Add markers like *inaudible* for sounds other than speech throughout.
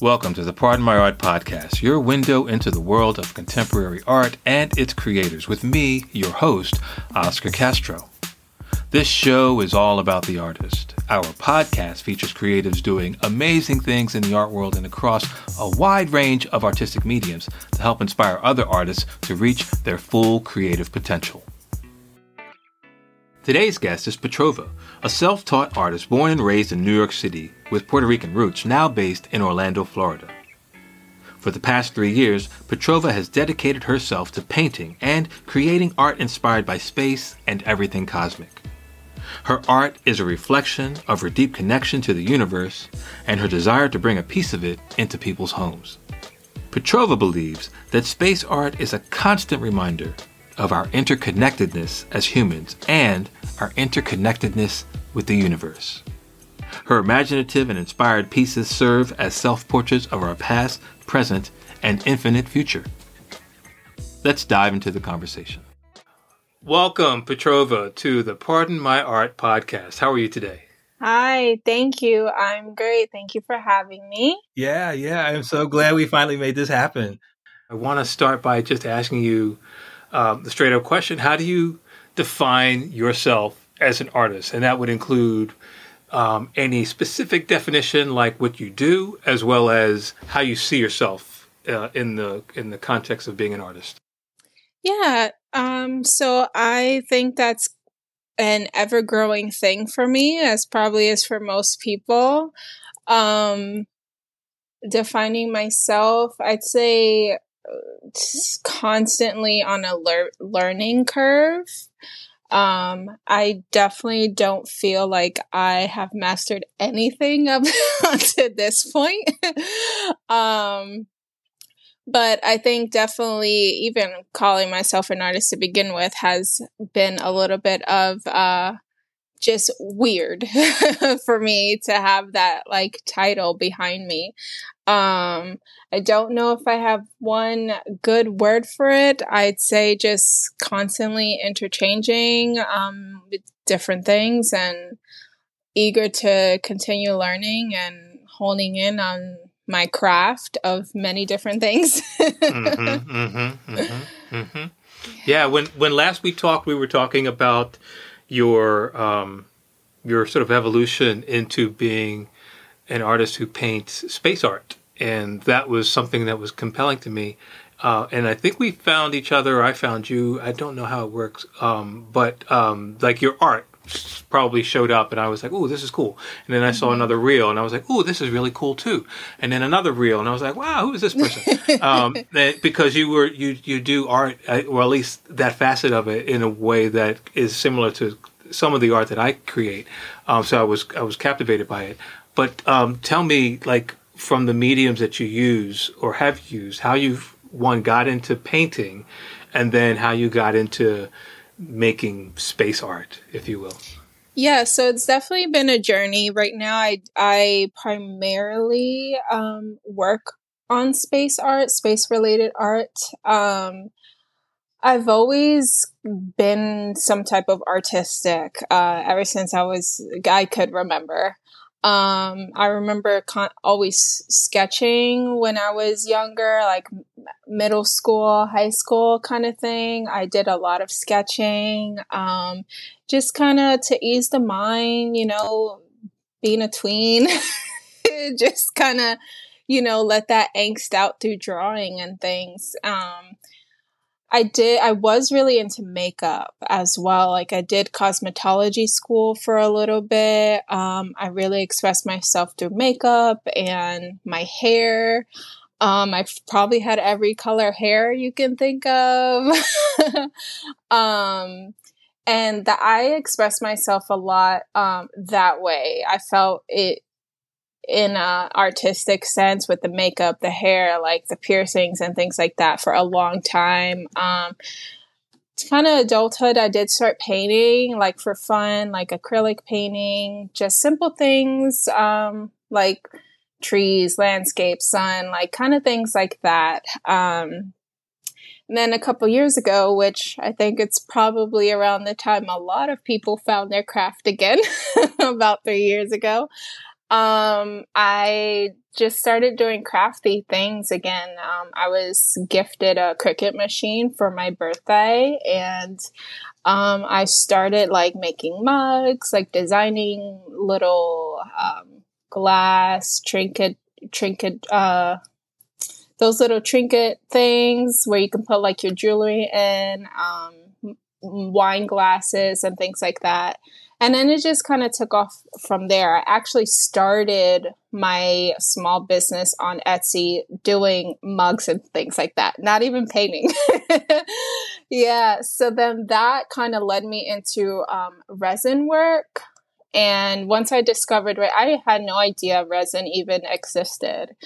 Welcome to the Pardon My Art podcast, your window into the world of contemporary art and its creators, with me, your host, Oskar Castro. This show is all about the artist. Our podcast features creatives doing amazing things in the art world and across a wide range of artistic mediums to help inspire other artists to reach their full creative potential. Today's guest is Petrova, a self taught artist born and raised in New York City with Puerto Rican roots, now based in Orlando, Florida. For the past three years, Petrova has dedicated herself to painting and creating art inspired by space and everything cosmic. Her art is a reflection of her deep connection to the universe and her desire to bring a piece of it into people's homes. Petrova believes that space art is a constant reminder of our interconnectedness as humans and our interconnectedness with the universe. Her imaginative and inspired pieces serve as self portraits of our past, present, and infinite future. Let's dive into the conversation. Welcome, Petrova, to the Pardon My Art podcast. How are you today? Hi, thank you. I'm great. Thank you for having me. Yeah, yeah. I'm so glad we finally made this happen. I want to start by just asking you um, the straight up question How do you define yourself as an artist? And that would include um, any specific definition, like what you do, as well as how you see yourself uh, in the in the context of being an artist. Yeah. Um, so I think that's an ever growing thing for me, as probably is for most people. Um, defining myself, I'd say constantly on a lear- learning curve. Um, I definitely don't feel like I have mastered anything *laughs* up to this point. *laughs* um, but I think definitely even calling myself an artist to begin with has been a little bit of uh, just weird *laughs* for me to have that like title behind me. Um, I don't know if I have one good word for it. I'd say just constantly interchanging um, with different things and eager to continue learning and honing in on my craft of many different things. *laughs* mm-hmm, mm-hmm, mm-hmm, mm-hmm, yeah, when when last we talked, we were talking about your um, your sort of evolution into being an artist who paints space art, and that was something that was compelling to me. Uh, and I think we found each other. I found you. I don't know how it works, um, but um, like your art probably showed up, and I was like, "Oh, this is cool." And then I saw mm-hmm. another reel, and I was like, "Oh, this is really cool too." And then another reel, and I was like, "Wow, who is this person?" *laughs* um, because you were you you do art, uh, or at least that facet of it, in a way that is similar to some of the art that I create. Um, so I was I was captivated by it. But um, tell me, like from the mediums that you use or have used, how you one got into painting, and then how you got into making space art, if you will. Yeah, so it's definitely been a journey. Right now, I I primarily um, work on space art, space related art. Um, I've always been some type of artistic uh, ever since I was I could remember. Um, I remember con- always sketching when I was younger, like middle school, high school kind of thing. I did a lot of sketching, um, just kind of to ease the mind, you know, being a tween, *laughs* just kind of, you know, let that angst out through drawing and things. Um, I did, I was really into makeup as well. Like I did cosmetology school for a little bit. Um, I really expressed myself through makeup and my hair. Um, I've probably had every color hair you can think of. *laughs* um, and that I expressed myself a lot um, that way. I felt it in a artistic sense with the makeup, the hair, like the piercings and things like that for a long time. Um, it's kind of adulthood, I did start painting like for fun, like acrylic painting, just simple things um, like trees, landscape, sun, like kind of things like that. Um, and then a couple years ago, which I think it's probably around the time a lot of people found their craft again, *laughs* about three years ago, Um, I just started doing crafty things again. Um, I was gifted a Cricut machine for my birthday, and um, I started like making mugs, like designing little um, glass trinket trinket uh those little trinket things where you can put like your jewelry in um wine glasses and things like that and then it just kind of took off from there. I actually started my small business on Etsy doing mugs and things like that, not even painting. *laughs* yeah. So then that kind of led me into um, resin work. And once I discovered, right, I had no idea resin even existed.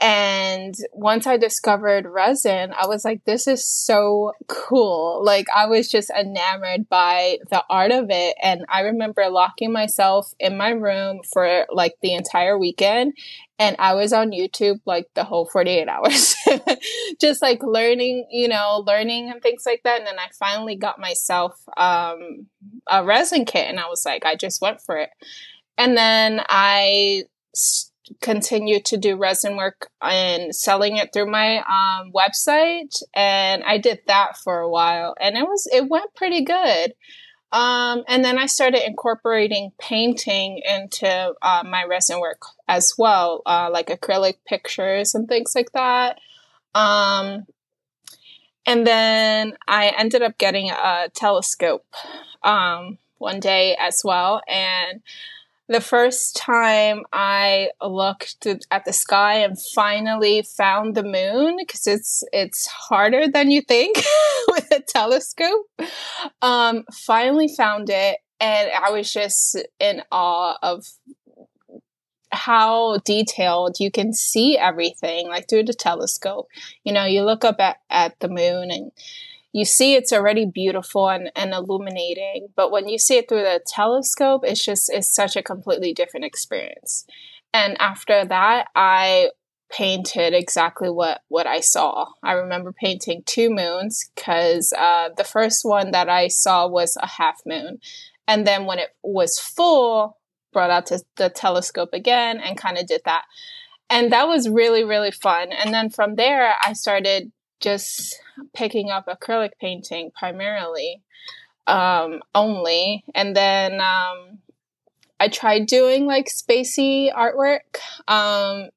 And once I discovered resin, I was like, this is so cool. Like, I was just enamored by the art of it. And I remember locking myself in my room for like the entire weekend. And I was on YouTube like the whole 48 hours, *laughs* just like learning, you know, learning and things like that. And then I finally got myself um, a resin kit and I was like, I just went for it. And then I continue to do resin work and selling it through my um, website and i did that for a while and it was it went pretty good. Um, and then i started incorporating painting into uh, my resin work as well uh, like acrylic pictures and things like that. Um, and then i ended up getting a telescope um, one day as well and the first time I looked at the sky and finally found the moon because it's it's harder than you think *laughs* with a telescope. Um, finally found it, and I was just in awe of how detailed you can see everything like through the telescope. You know, you look up at, at the moon and you see it's already beautiful and, and illuminating but when you see it through the telescope it's just it's such a completely different experience. And after that i painted exactly what what i saw. I remember painting two moons because uh, the first one that i saw was a half moon. And then when it was full brought out the telescope again and kind of did that. And that was really really fun. And then from there i started just picking up acrylic painting primarily um, only. And then um, I tried doing like spacey artwork. Um,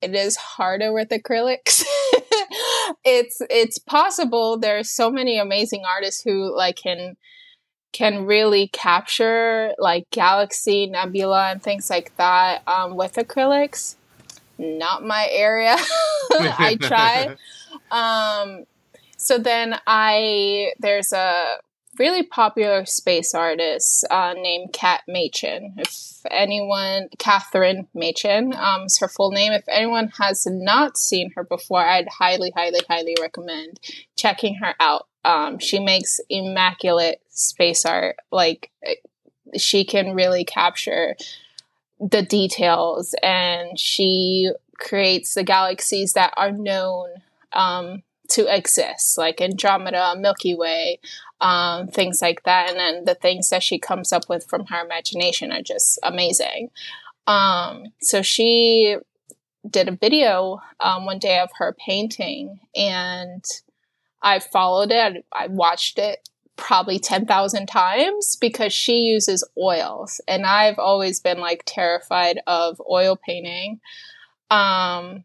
it is harder with acrylics. *laughs* it's it's possible. There's so many amazing artists who like can can really capture like galaxy, nebula, and things like that um, with acrylics. Not my area. *laughs* I try. *laughs* Um, so then I there's a really popular space artist uh, named Kat Machen. If anyone, Catherine Machen, um, is her full name. If anyone has not seen her before, I'd highly, highly, highly recommend checking her out. Um, she makes immaculate space art. Like she can really capture the details, and she creates the galaxies that are known um, to exist, like Andromeda, Milky Way, um, things like that. And then the things that she comes up with from her imagination are just amazing. Um, so she did a video um, one day of her painting, and I followed it. I watched it probably 10,000 times because she uses oils. And I've always been like terrified of oil painting. Um,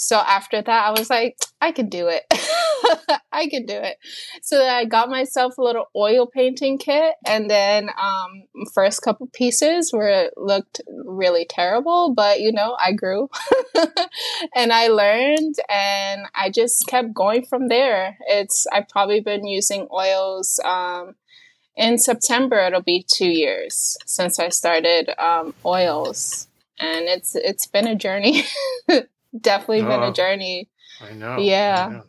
so after that, I was like, I can do it. *laughs* I can do it. So I got myself a little oil painting kit, and then um, first couple pieces were looked really terrible, but you know, I grew *laughs* and I learned, and I just kept going from there. It's I've probably been using oils. Um, in September, it'll be two years since I started um, oils, and it's it's been a journey *laughs* definitely been a oh, journey. I know. Yeah. I, know.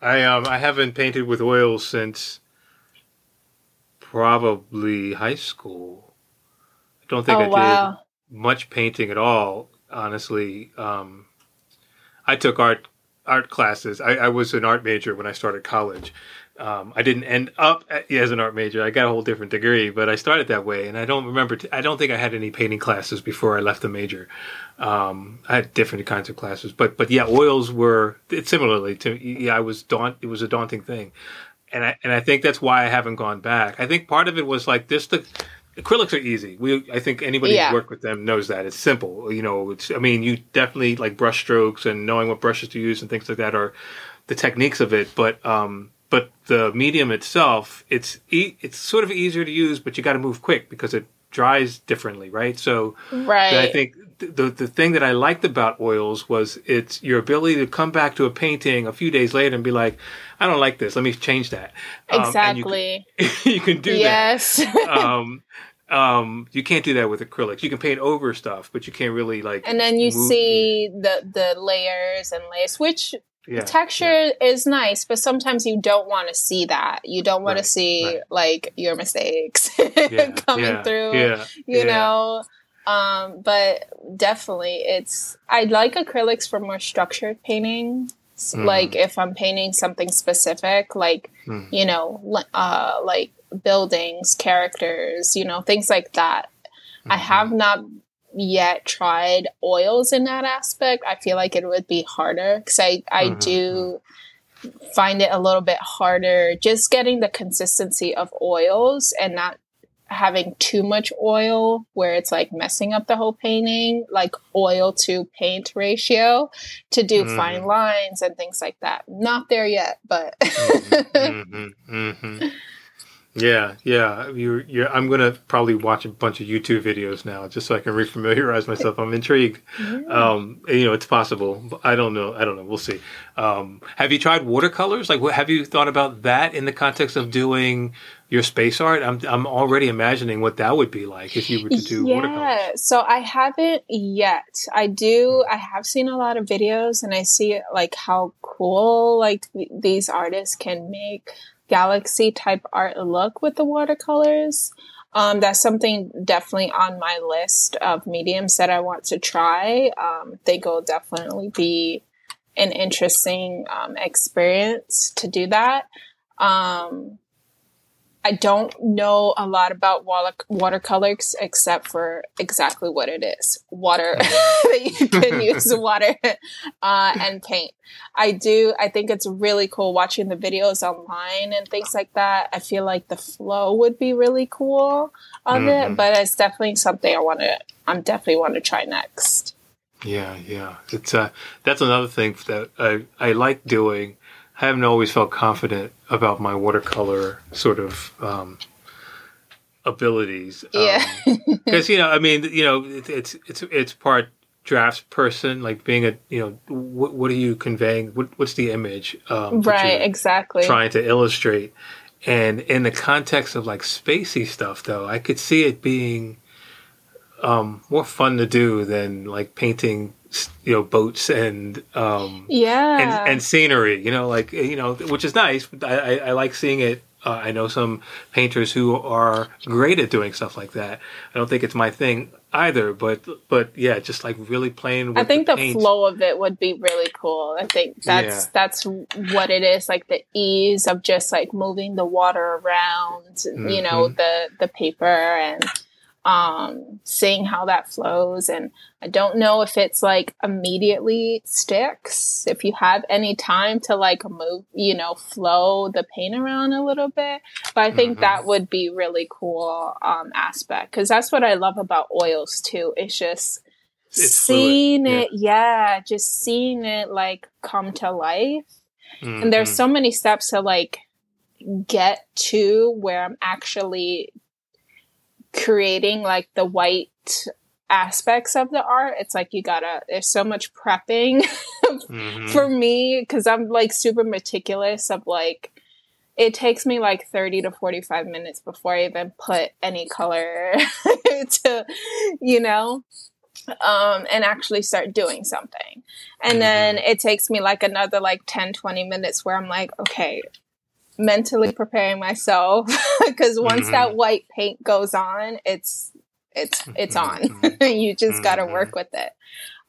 I um I haven't painted with oil since probably high school. I don't think oh, I wow. did much painting at all, honestly. Um, I took art art classes. I, I, was an art major when I started college, Um, I didn't end up as an art major. I got a whole different degree, but I started that way, and I don't remember. T- I don't think I had any painting classes before I left the major. Um, I had different kinds of classes, but but yeah, oils were similarly to yeah. I was daunt. It was a daunting thing, and I and I think that's why I haven't gone back. I think part of it was like this the acrylics are easy. We I think anybody Yeah. who's worked with them knows that it's simple. You know, it's I mean you definitely like brush strokes and knowing what brushes to use and things like that are the techniques of it. But um, but the medium itself, it's e- it's sort of easier to use, but you got to move quick because it dries differently, right? So Right. I think the the thing that I liked about oils was it's your ability to come back to a painting a few days later and be like, I don't like this. Let me change that. Um, you can- exactly. *laughs* you can do that yes. *laughs* um, um, you can't do that with acrylics. You can paint over stuff, but you can't really like. and then you see the the layers and layers, which yeah, texture is nice, but sometimes you don't want to see that. You don't want Right, to see right. like your mistakes *laughs* yeah, coming yeah, through. Yeah, you yeah. know um but definitely it's i like acrylics for more structured painting Mhm. like if i'm painting something specific like Mhm. you know uh like buildings characters you know things like that i Mhm. have not yet tried oils in that aspect i feel like it would be harder because i i Mhm. do find it a little bit harder just getting the consistency of oils and not having too much oil where it's like messing up the whole painting like oil to paint ratio to do Mhm. fine lines and things like that not there yet but hmm hmm Yeah, yeah. You're, you're, I'm gonna probably watch a bunch of YouTube videos now just so I can refamiliarize myself. I'm intrigued. Um, and, you know, it's possible. But I don't know. I don't know. We'll see. Um, have you tried watercolors? Like, what have you thought about that in the context of doing your space art? I'm, I'm already imagining what that would be like if you were to do watercolors. yeah so i haven't yet i do i have seen a lot of videos and i see like how cool like th- these artists can make galaxy type art look with the watercolors. Um, that's something definitely on my list of mediums that i want to try. Um, think will definitely be an interesting um, experience to do that. Um, I don't know a lot about water watercolors except for exactly what it is water *laughs* that you can *laughs* use water uh, and paint. I do. I think it's really cool watching the videos online and things like that. I feel like the flow would be really cool of Mhm. it, but it's definitely something I want to. I'm definitely want to try next. Yeah, yeah. It's uh, that's another thing that I I like doing. I haven't always felt confident about my watercolor sort of um, abilities. Yeah. because you know, I mean, you know, it, it's it's it's part drafts person, like being a you know, what what are you conveying? What, what's the image? Um, right. Exactly. Trying to illustrate, and in the context of like spacey stuff, though, I could see it being um, more fun to do than like painting, you know, boats and um, Yeah. and, and scenery. You know, like you know, which is nice. I, I, I like seeing it. Uh, I know some painters who are great at doing stuff like that. I don't think it's my thing either, but but yeah, just like really playing. With I think the, paint. flow of it would be really cool. I think that's Yeah. that's what it is, like the ease of just like moving the water around, you know, Mhm. the the paper and um seeing how that flows and I don't know if it's like immediately sticks if you have any time to like move, you know, flow the paint around a little bit. But I think Mhm. that would be really cool um aspect cuz that's what I love about oils too. It's just It's seeing yeah. it yeah just seeing it like come to life and there's Mhm. so many steps to like get to where i'm actually creating like the white aspects of the art it's like you gotta there's so much prepping *laughs* Mhm. for me because i'm like super meticulous of like it takes me like 30 to 45 minutes before i even put any color *laughs* to you know? Um and actually start doing something. And then it takes me like another like 10 20 minutes where i'm like okay mentally preparing myself *laughs* because once Mhm. that white paint goes on it's it's it's on Mhm. *laughs* you just got to Mhm. work with it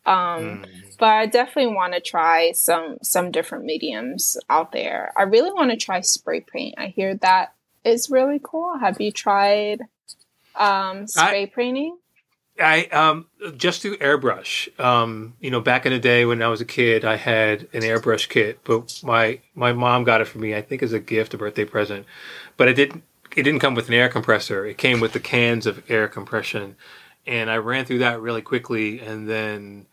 Um, mm. But I definitely want to try some some different mediums out there. I really want to try spray paint. I hear that is really cool. Have you tried um, spray I, painting? I um, just do airbrush. Um, you know, back in the day when I was a kid, I had an airbrush kit, but my my mom got it for me. I think as a gift, a birthday present. But it didn't. It didn't come with an air compressor. It came with the cans of air compression, and I ran through that really quickly, and then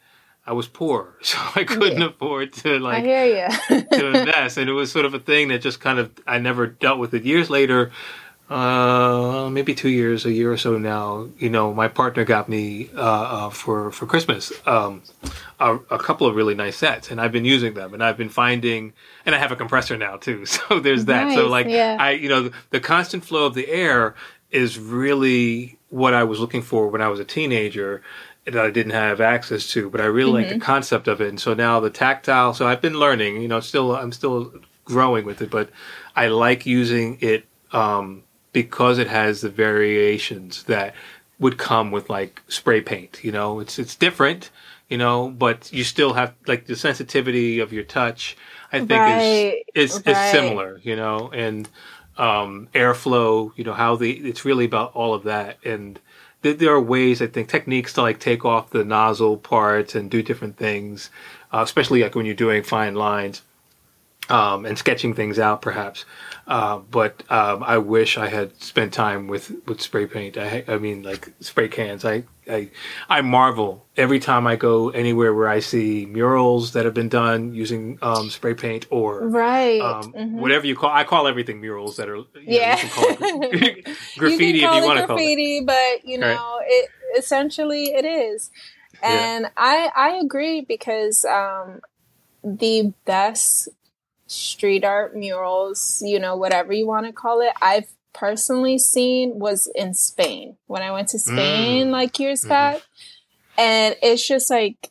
I was poor, *laughs* so I couldn't yeah. afford to like I hear you. to invest, and it was sort of a thing that just kind of I never dealt with it. Years later, uh, maybe two years, a year or so now, you know, my partner got me uh, uh, for for Christmas um, a, a, couple of really nice sets, and I've been using them, and I've been finding, and I have a compressor now too, *laughs* so there's that. Nice, so like, yeah. I you know, the constant flow of the air is really what I was looking for when I was a teenager that I didn't have access to, but I really mm-hmm. like the mm-hmm. concept of it. And so now the tactile, so I've been learning, you know, still, I'm still growing with it, but I like using it, um, because it has the variations that would come with like spray paint, you know, it's, it's different, you know, but you still have like the sensitivity of your touch, I think right. is, is, right. is similar, you know, and, um, airflow, you know, how the, it's really about all of that. And, there are ways I think techniques to like take off the nozzle parts and do different things, uh, especially like when you're doing fine lines um, and sketching things out, perhaps. Uh, but um, I wish I had spent time with, with spray paint. I, I mean, like spray cans. I, I I marvel every time I go anywhere where I see murals that have been done using um, spray paint or right um, mm-hmm. whatever you call. I call everything murals that are yeah know, graffiti you if you want to call it graffiti, but you know right. it essentially it is. And yeah. I I agree because um, the best street art murals, you know, whatever you want to call it, I've personally seen was in Spain when I went to Spain mm. like years mm-hmm. back. And it's just like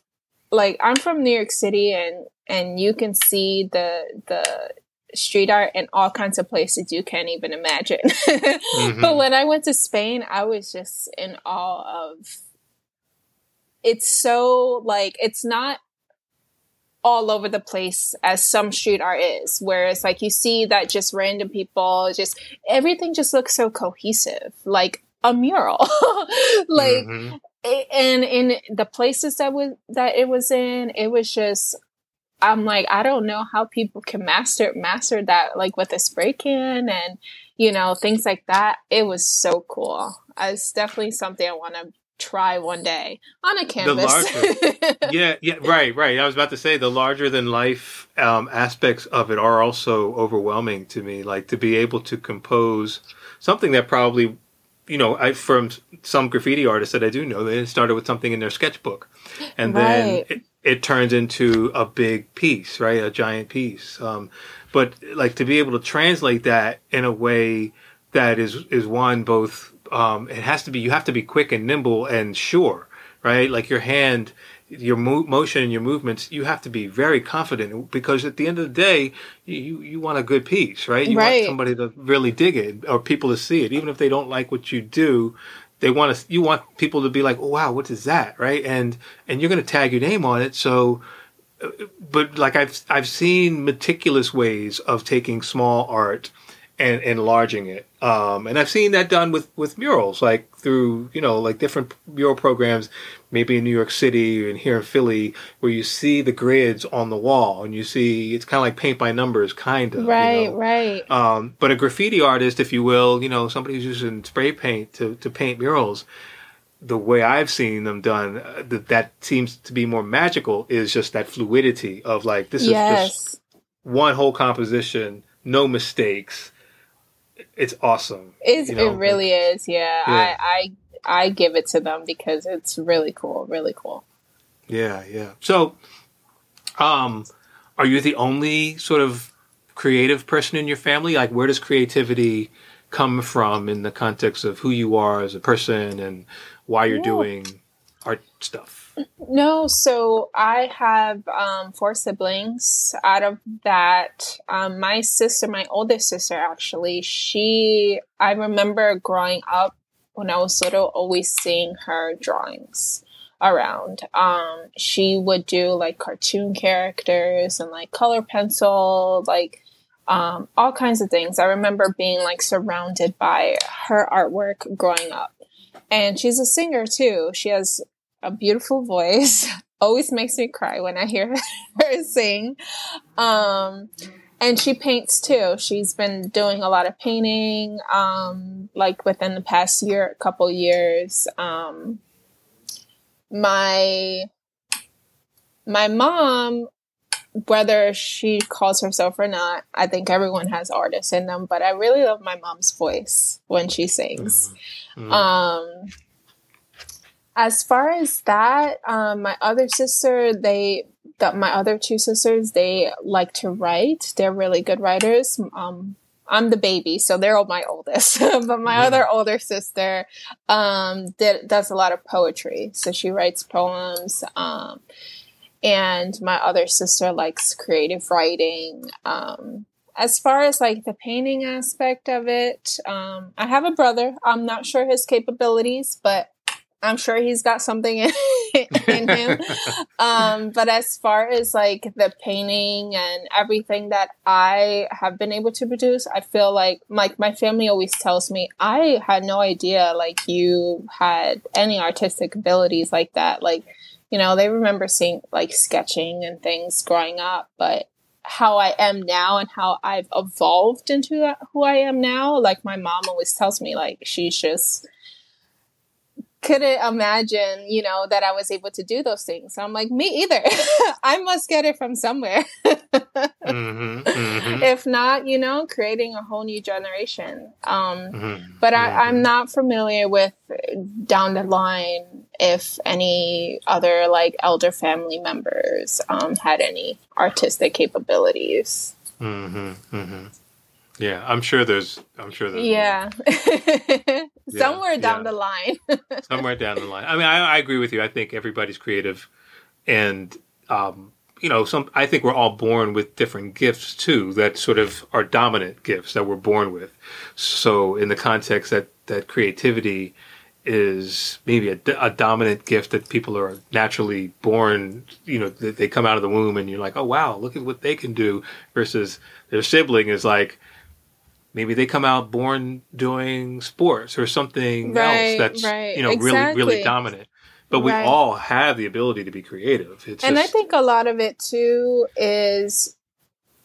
like I'm from New York City and and you can see the the street art in all kinds of places you can't even imagine. *laughs* mm-hmm. But when I went to Spain, I was just in awe of it's so like it's not all over the place as some street art is where it's like you see that just random people just everything just looks so cohesive like a mural. *laughs* Like mm-hmm. and in the places that was that it was in it was just i'm like i don't know how people can master master that like with a spray can and you know things like that. It was so cool. It's definitely something i want to try one day on a canvas. The larger, *laughs* yeah, yeah, right, right. I was about to say the larger than life um, aspects of it are also overwhelming to me. Like to be able to compose something that probably, you know, I from some graffiti artists that I do know, they started with something in their sketchbook, and right. then it, it, turns into a big piece, right, a giant piece. Um, but like to be able to translate that in a way that is is one both um, it has to be you have to be quick and nimble and sure, right? Like your hand, your mo- motion and your movements, you have to be very confident because at the end of the day, you you want a good piece, right? You right. want somebody to really dig it or people to see it, even if they don't like what you do. They want to. You want people to be like, "Oh wow, what is that?" Right? And and you're going to tag your name on it, so uh, but like I've I've seen meticulous ways of taking small art and enlarging it. Um, and I've seen that done with, with murals, like through, you know, like different mural programs, maybe in New York City and here in Philly, where you see the grids on the wall and you see it's kind of like paint by numbers, kind of. Right, you know? right. Um, but a graffiti artist, if you will, you know, somebody who's using spray paint to, to paint murals, the way I've seen them done, uh, that, that seems to be more magical is just that fluidity of like, this yes. is just one whole composition, no mistakes it's awesome. It's, you know? It really is. Yeah. yeah. I, I I give it to them because it's really cool. Really cool. Yeah, yeah. So, um, are you the only sort of creative person in your family? Like, where does creativity come from in the context of who you are as a person and why you're yeah. doing art stuff? No, so I have um, four siblings. Out of that, um, my sister, my oldest sister, actually, she, I remember growing up when I was little, always seeing her drawings around. Um, she would do like cartoon characters and like color pencil, like um, all kinds of things. I remember being like surrounded by her artwork growing up. And she's a singer too. She has a beautiful voice. *laughs* Always makes me cry when I hear *laughs* her sing. Um, and she paints too. She's been doing a lot of painting, um, like within the past year, a couple years. Um, my my mom whether she calls herself or not, I think everyone has artists in them, but I really love my mom's voice when she sings. Mm-hmm. Um, as far as that, um, my other sister, they, the, my other two sisters, they like to write. They're really good writers. Um, I'm the baby, so they're all my oldest. *laughs* but my yeah. other older sister um, did, does a lot of poetry. So she writes poems. Um, and my other sister likes creative writing. Um, as far as like the painting aspect of it, um, I have a brother. I'm not sure his capabilities, but I'm sure he's got something in, *laughs* in him. *laughs* um, but as far as like the painting and everything that I have been able to produce, I feel like like my family always tells me I had no idea like you had any artistic abilities like that. Like you know, they remember seeing like sketching and things growing up, but how I am now and how I've evolved into who I am now, like my mom always tells me, like she's just couldn't imagine, you know, that I was able to do those things. So I'm like, me either. *laughs* I must get it from somewhere. mm-hmm, *laughs* mm-hmm. If not, you know, creating a whole new generation. Um, mm-hmm, but I, I'm not familiar with down the line if any other like elder family members um, had any artistic capabilities. Mm-hmm, mm-hmm. Yeah, I'm sure there's. I'm sure there's. Yeah. *laughs* Somewhere yeah, down yeah. the line. *laughs* Somewhere down the line. I mean, I, I, agree with you. I think everybody's creative, and um, you know, some. I think we're all born with different gifts too. That sort of are dominant gifts that we're born with. So, in the context that that creativity is maybe a, a, dominant gift that people are naturally born, you know, they come out of the womb and you're like, oh, wow, look at what they can do versus their sibling is like, maybe they come out born doing sports or something right, else that's, right. you know, exactly. really, really dominant. But we right. all have the ability to be creative. It's and just... I think a lot of it too is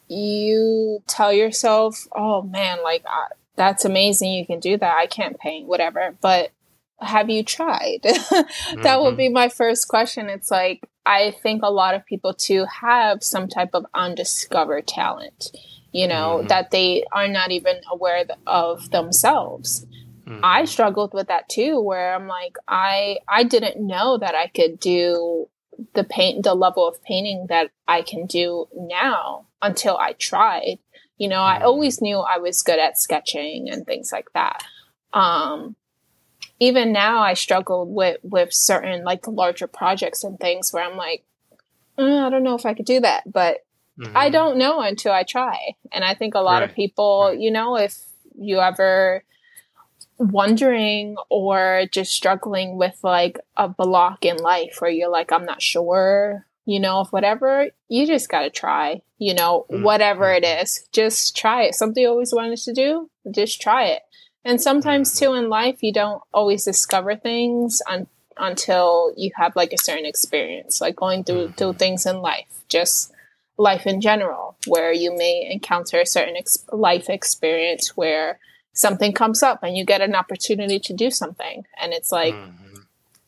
you tell yourself, oh man, like, uh, that's amazing. You can do that. I can't paint, whatever. But have you tried? *laughs* that mm-hmm. would be my first question. It's like, I think a lot of people too have some type of undiscovered talent, you know, mm-hmm. that they are not even aware of themselves. Mm-hmm. I struggled with that too, where I'm like, I, I didn't know that I could do the paint, the level of painting that I can do now until I tried. You know, I mm-hmm. always knew I was good at sketching and things like that. Um, even now I struggle with with certain like larger projects and things where I'm like, mm, I don't know if I could do that, but mm-hmm. I don't know until I try. And I think a lot right. of people, right. you know, if you ever wondering or just struggling with like a block in life where you're like, I'm not sure, you know, of whatever, you just got to try, you know, mm-hmm. whatever it is, just try it. Something you always wanted to do, just try it. And sometimes too in life, you don't always discover things un- until you have like a certain experience, like going through, mm-hmm. through things in life, just life in general, where you may encounter a certain ex- life experience where something comes up and you get an opportunity to do something. And it's like, mm-hmm.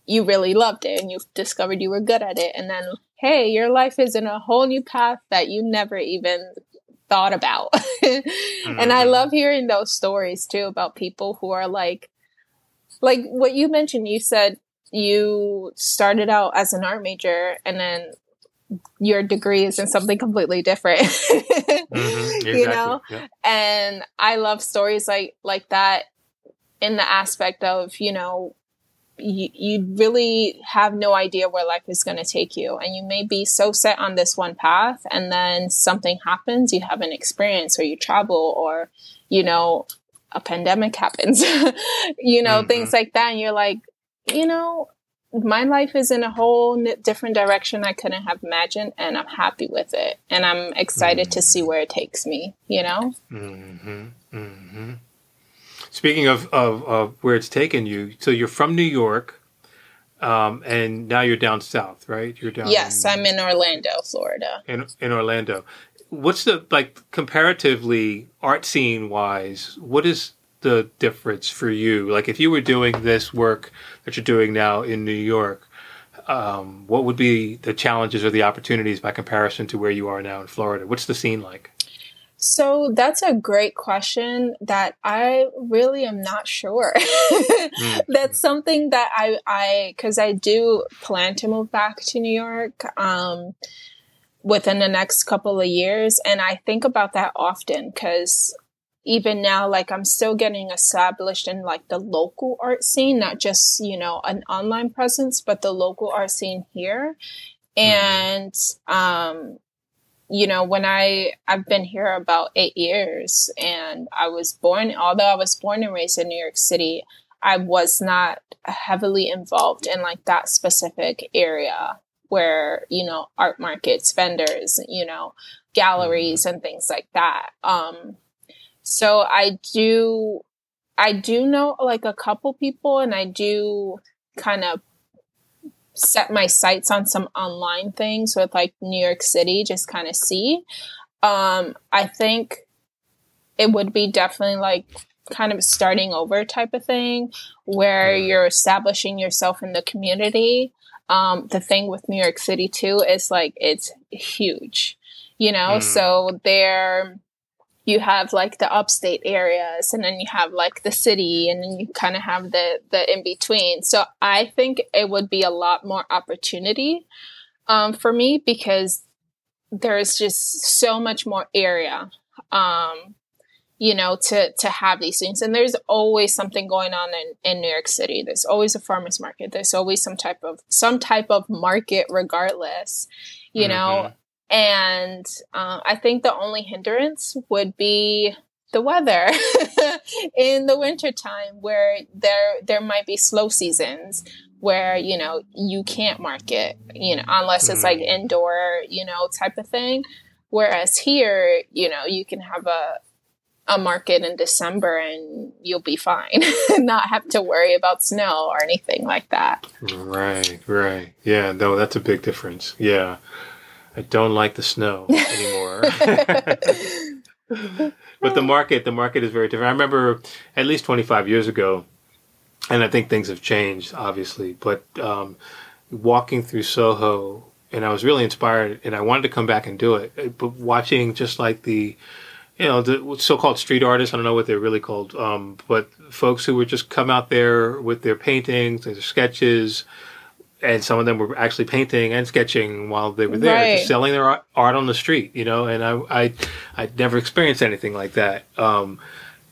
you really loved it and you've discovered you were good at it. And then, hey, your life is in a whole new path that you never even thought about. mm-hmm. *laughs* And I mm-hmm. love hearing those stories too about people who are like, like what you mentioned, you said you started out as an art major and then your degree is in something completely different. *laughs* mm-hmm, exactly. You know? Yeah. And I love stories like like that in the aspect of, you know, you, you really have no idea where life is going to take you. And you may be so set on this one path, and then something happens, you have an experience, or you travel, or, you know, a pandemic happens, *laughs* you know, mm-hmm. things like that. And you're like, you know, my life is in a whole different direction I couldn't have imagined, and I'm happy with it. And I'm excited mm-hmm. to see where it takes me, you know? Mm-hmm. Mm-hmm. Speaking of, of, of, where it's taken you, so you're from New York, um, and now you're down south, right? You're down. Yes, in, I'm in Orlando, Florida. In, in Orlando. What's the, like, comparatively, art scene wise, what is the difference for you? Like, if you were doing this work that you're doing now in New York, um, what would be the challenges or the opportunities by comparison to where you are now in Florida? What's the scene like? So that's a great question that I really am not sure. mm. *laughs* That's something that I, I, cause I do plan to move back to New York, um, within the next couple of years. And I think about that often cause even now, like I'm still getting established in like the local art scene, not just, you know, an online presence, but the local art scene here. Mm-hmm. And, um, you know, when I, I've been here about eight years and I was born, although I was born and raised in New York City, I was not heavily involved in like that specific area where, you know, art markets, vendors, you know, galleries mm-hmm. and things like that. Um, so I do, I do know like a couple people and I do kind of set my sights on some online things with like New York City, just kind of see. Um, I think it would be definitely like kind of starting over type of thing where you're establishing yourself in the community. Um, the thing with New York City too is like it's huge, you know, mm. so there you have like the upstate areas and then you have like the city and then you kind of have the the in between so i think it would be a lot more opportunity um, for me because there's just so much more area um, you know to to have these things. And there's always something going on in, in new york city. There's always a farmers market. There's always some type of some type of market regardless you mm-hmm. know and uh, I think the only hindrance would be the weather *laughs* in the wintertime where there there might be slow seasons where you know you can't market you know unless it's like hmm. indoor you know type of thing. Whereas here you know you can have a a market in December and you'll be fine *laughs* not have to worry about snow or anything like that. Right right. Yeah no that's a big difference. Yeah I don't like the snow *laughs* anymore. *laughs* but the market, the market is very different. I remember at least 25 years ago, and I think things have changed, obviously, but um, walking through Soho, and I was really inspired, and I wanted to come back and do it. But watching just like the, you know, the so-called street artists, I don't know what they're really called, um, but folks who would just come out there with their paintings, their sketches, and some of them were actually painting and sketching while they were there, right. just selling their art on the street, you know. And I, I, I'd never experienced anything like that. Um,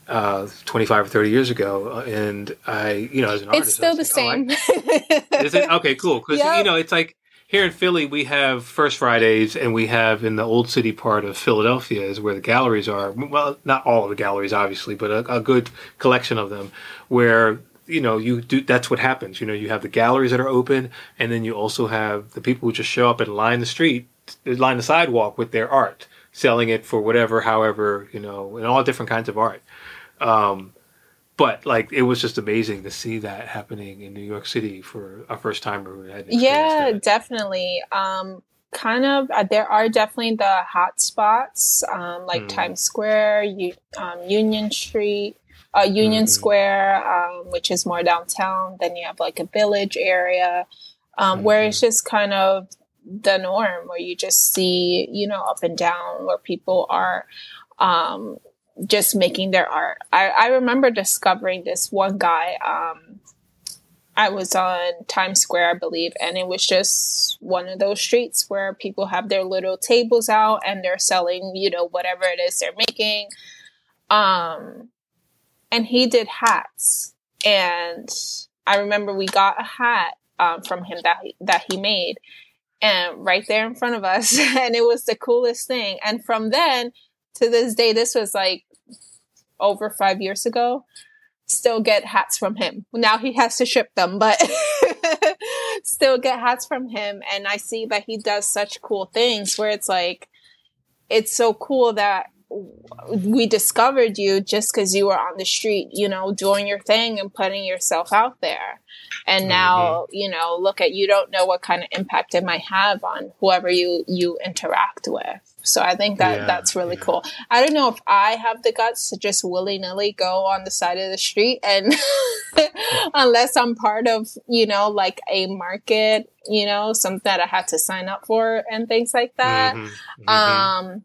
uh, 25 or 30 years ago and i you know as an artist it's still the like, same oh, I, *laughs* is it okay cool because yep. you know it's like here in philly we have first fridays and we have in the old city part of philadelphia is where the galleries are well not all of the galleries obviously but a, a good collection of them where you know you do that's what happens you know you have the galleries that are open and then you also have the people who just show up and line the street line the sidewalk with their art selling it for whatever however you know and all different kinds of art um, but like it was just amazing to see that happening in new york city for a first timer yeah that. definitely um, kind of uh, there are definitely the hot spots um, like mm. times square um, union street uh, Union mm-hmm. Square, um, which is more downtown. Then you have like a village area um, mm-hmm. where it's mm-hmm. just kind of the norm, where you just see, you know, up and down where people are um, just making their art. I, I remember discovering this one guy. Um, I was on Times Square, I believe, and it was just one of those streets where people have their little tables out and they're selling, you know, whatever it is they're making. Um, and he did hats. And I remember we got a hat um, from him that he, that he made, and right there in front of us, *laughs* and it was the coolest thing. And from then to this day, this was like over five years ago. Still get hats from him. Now he has to ship them, but *laughs* still get hats from him. And I see that he does such cool things where it's like, it's so cool that we discovered you just because you were on the street, you know, doing your thing and putting yourself out there. And now, mm-hmm. you know, look at you don't know what kind of impact it might have on whoever you you interact with. So I think that yeah, that's really yeah. cool. I don't know if I have the guts to just willy nilly go on the side of the street and *laughs* unless I'm part of, you know, like a market, you know, something that I had to sign up for and things like that. Mm-hmm. Mm-hmm. Um,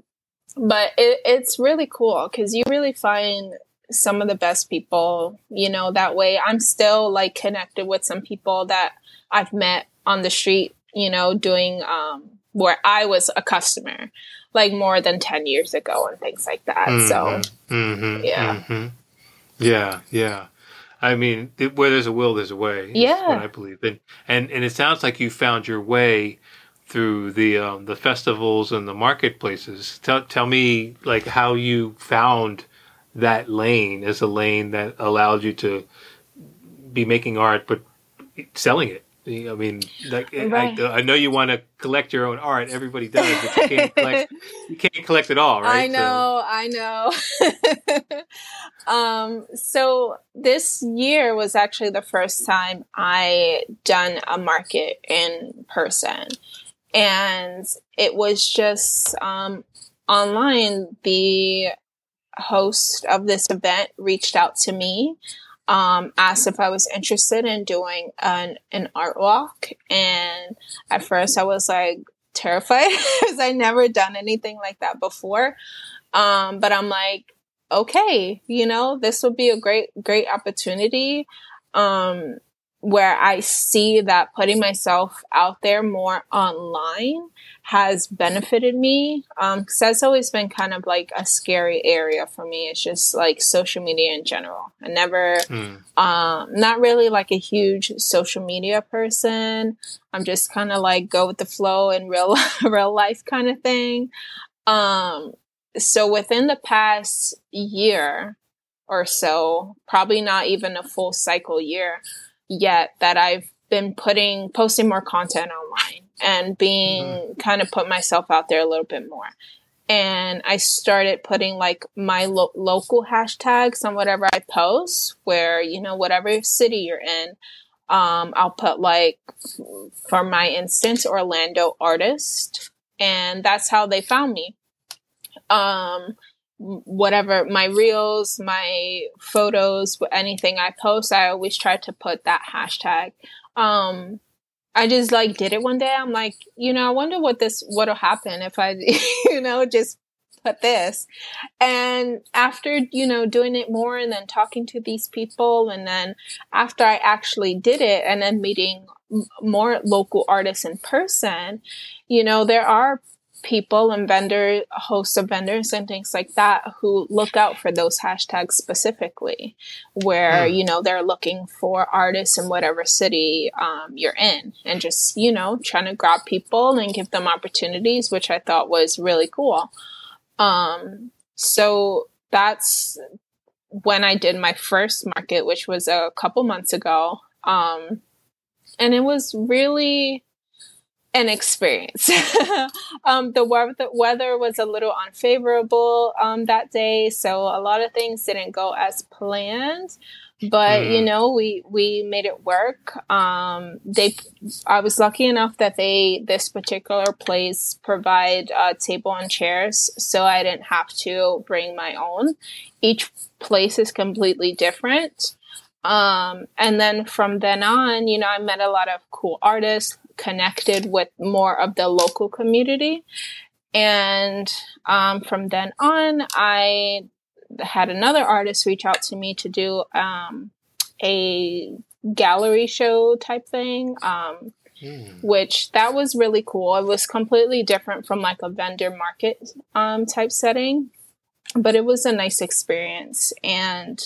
but it, it's really cool because you really find some of the best people, you know, that way. I'm still like connected with some people that I've met on the street, you know, doing, um, where I was a customer like more than 10 years ago and things like that. Mm-hmm. So, mm-hmm. yeah. Mm-hmm. Yeah. Yeah. I mean, where there's a will, there's a way. Yeah. what I believe. And, and, and it sounds like you found your way through the, um, the festivals and the marketplaces. Tell, tell me like how you found that lane as a lane that allowed you to be making art, but selling it. I mean, like right. I, I, know you want to collect your own art. Everybody does, but you can't collect. you can't collect it all, right? I know, so. I know. *laughs* um, so this year was actually the first time I done a market in person, and it was just um, online. The host of this event reached out to me um, asked if I was interested in doing an, an art walk. And at first I was like terrified *laughs* because I never done anything like that before. Um, but I'm like, okay, you know, this would be a great, great opportunity. Um, where I see that putting myself out there more online has benefited me. Um, cause that's always been kind of like a scary area for me. It's just like social media in general. I never, mm. um, not really like a huge social media person. I'm just kind of like go with the flow in real, *laughs* real life kind of thing. Um, so within the past year or so, probably not even a full cycle year, yet that I've been putting, posting more content online and being mm-hmm. kind of put myself out there a little bit more. And I started putting like my lo- local hashtags on whatever I post, where, you know, whatever city you're in, um, I'll put like, for my instance, Orlando artist. And that's how they found me. Um, whatever my reels, my photos, anything I post, I always try to put that hashtag. Um, I just like did it one day. I'm like, you know, I wonder what this what'll happen if I, *laughs* you know, just put this. And after, you know, doing it more and then talking to these people and then after I actually did it and then meeting more local artists in person, you know, there are people and vendor hosts of vendors and things like that who look out for those hashtags specifically where mm. you know they're looking for artists in whatever city um, you're in and just you know trying to grab people and give them opportunities which i thought was really cool um, so that's when i did my first market which was a couple months ago um, and it was really an experience. *laughs* um, the, weather, the weather was a little unfavorable um, that day, so a lot of things didn't go as planned. But mm. you know, we we made it work. Um, they, I was lucky enough that they this particular place provide a table and chairs, so I didn't have to bring my own. Each place is completely different. Um, and then from then on, you know, I met a lot of cool artists, connected with more of the local community. And um, from then on, I had another artist reach out to me to do um, a gallery show type thing. Um, mm. Which that was really cool. It was completely different from like a vendor market um, type setting, but it was a nice experience. And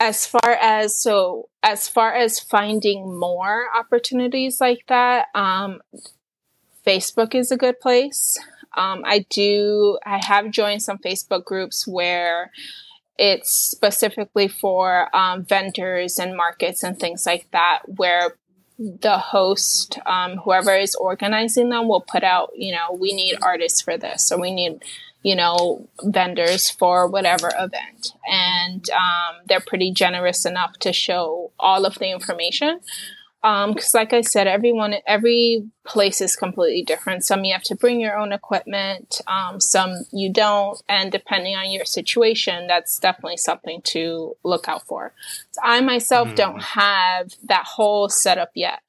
as far as so as far as finding more opportunities like that um, facebook is a good place. Um, i do i have joined some facebook groups where it's specifically for um, vendors and markets and things like that where the host, um, whoever is organizing them, will put out, you know, we need artists for this, or we need, you know, vendors for whatever event. And um, they're pretty generous enough to show all of the information. Because um, like i said everyone every place is completely different. Some you have to bring your own equipment um, some you don't. And depending on your situation that's definitely something to look out for. So i myself mm. don't have that whole setup yet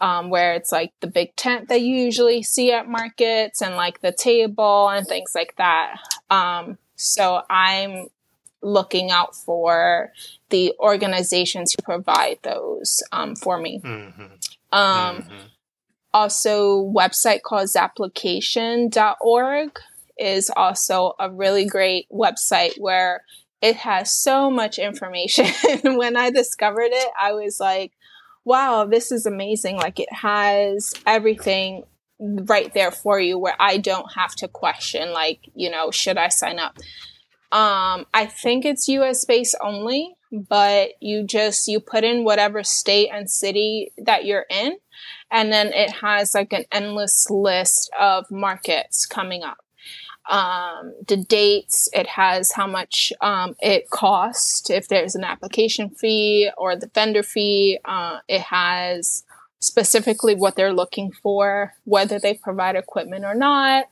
um, where it's like the big tent that you usually see at markets and like the table and things like that um, so i'm looking out for the organizations who provide those um, for me. Mm-hmm. Um, mm-hmm. Also, website called zapplication.org is also a really great website where it has so much information. *laughs* when I discovered it, I was like, wow, this is amazing. Like it has everything right there for you where I don't have to question, like, you know, should I sign up? Um, I think it's US based only, but you just you put in whatever state and city that you're in, and then it has like an endless list of markets coming up. Um, the dates, it has how much um, it costs, if there's an application fee or the vendor fee. Uh, it has specifically what they're looking for, whether they provide equipment or not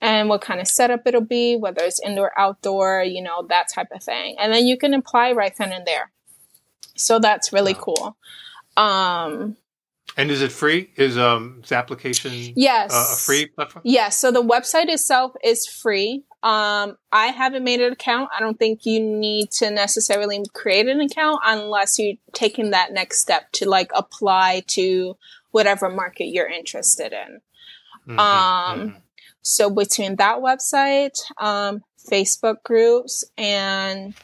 and what kind of setup it'll be, whether it's indoor, outdoor, you know, that type of thing. And then you can apply right then and there. So that's really wow. cool. Um, and is it free? Is um this application yes uh, a free platform? Yes. So the website itself is free. Um, I haven't made an account. I don't think you need to necessarily create an account unless you're taking that next step to like apply to whatever market you're interested in. Mm-hmm, um, mm-hmm. So between that website, um, Facebook groups, and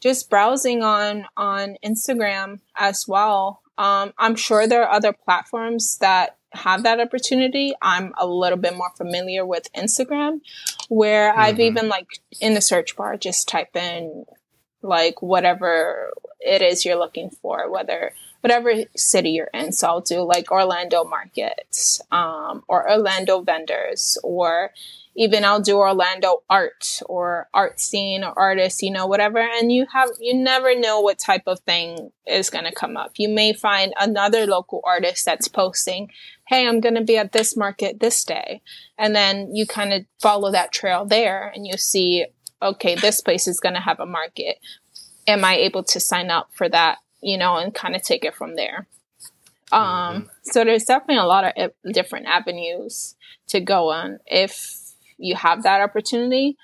just browsing on on Instagram as well. Um, I'm sure there are other platforms that have that opportunity. I'm a little bit more familiar with Instagram, where mm-hmm. I've even like in the search bar just type in like whatever it is you're looking for, whether whatever city you're in. So I'll do like Orlando markets um, or Orlando vendors, or even I'll do Orlando art or art scene or artist, you know, whatever. And you have, you never know what type of thing is going to come up. You may find another local artist that's posting, Hey, I'm going to be at this market this day. And then you kind of follow that trail there and you see, okay, this place is going to have a market. Am I able to sign up for that you know, and kind of take it from there. Um, mm-hmm. so there's definitely a lot of different avenues to go on if you have that opportunity.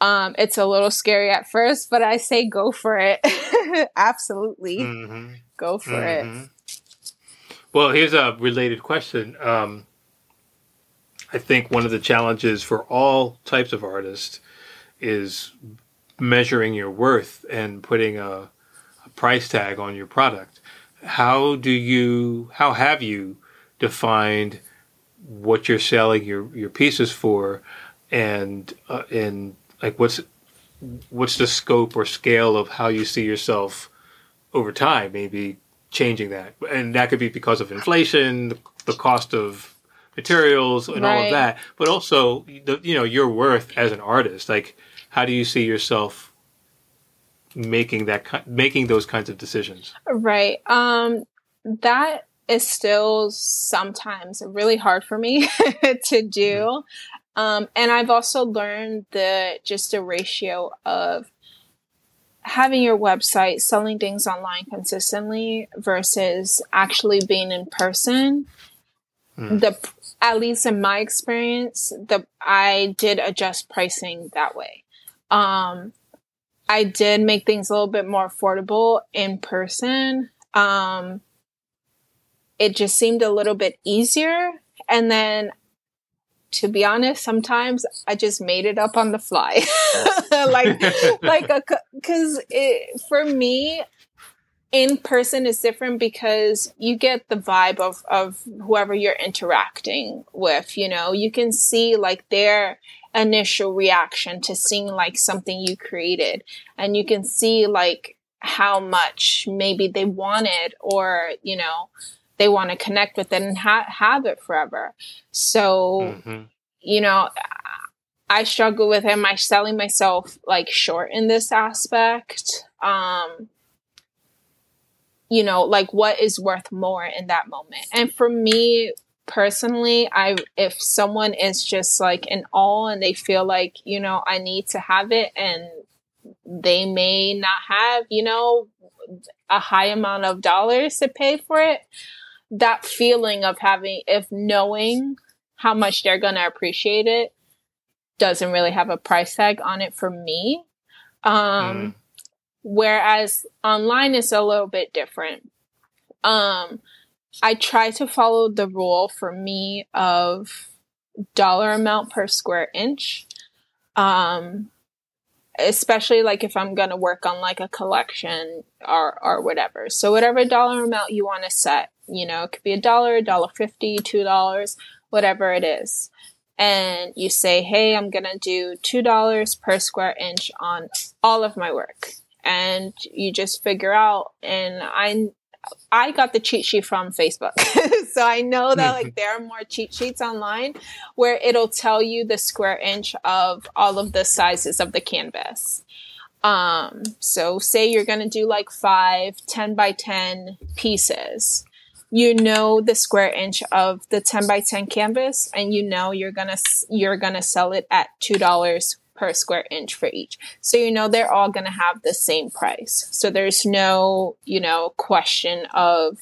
Um, it's a little scary at first, but I say go for it. *laughs* Absolutely. Mm-hmm. Go for mm-hmm. it. Well, here's a related question. Um, I think one of the challenges for all types of artists is measuring your worth and putting a price tag on your product. How do you, how have you defined what you're selling your, your pieces for and, uh, and like what's, what's the scope or scale of how you see yourself over time, maybe changing that. And that could be because of inflation, the, the cost of materials and right. all of that, but also the, you know, your worth as an artist. Like, how do you see yourself making that making those kinds of decisions right um that is still sometimes really hard for me *laughs* to do mm-hmm. Um and i've also learned the just a ratio of having your website selling things online consistently versus actually being in person mm. the at least in my experience the i did adjust pricing that way um I did make things a little bit more affordable in person. Um, it just seemed a little bit easier. And then, to be honest, sometimes I just made it up on the fly. *laughs* like, *laughs* like, uh, a, cause it, for me, in person is different because you get the vibe of, of whoever you're interacting with, you know, you can see like their initial reaction to seeing like something you created. And you can see like how much maybe they wanted or you know they want to connect with it and ha- have it forever. So, mm-hmm. you know, I struggle with am I selling myself like short in this aspect? Um, you know, like what is worth more in that moment? And for me personally, I if someone is just like in awe and they feel like, you know, I need to have it and they may not have, you know, a high amount of dollars to pay for it. That feeling of having, if knowing how much they're going to appreciate it doesn't really have a price tag on it for me. Um, mm. Whereas online is a little bit different. Um, I try to follow the rule for me of dollar amount per square inch. Um, especially like if I'm gonna work on like a collection or or whatever. So whatever dollar amount you want to set, you know, it could be a dollar, a dollar fifty, two dollars, whatever it is. And you say, hey, I'm gonna do two dollars per square inch on all of my work. And you just figure out and I I got the cheat sheet from Facebook. *laughs* so I know that like *laughs* there are more cheat sheets online where it'll tell you the square inch of all of the sizes of the canvas. Um, so say you're going to do like five 10 by 10 pieces. You know the square inch of the 10 by 10 canvas and you know you're to, you're to sell it at $2 per square inch for each. So, you know, they're all to have the same price. So there's no, you know, question of,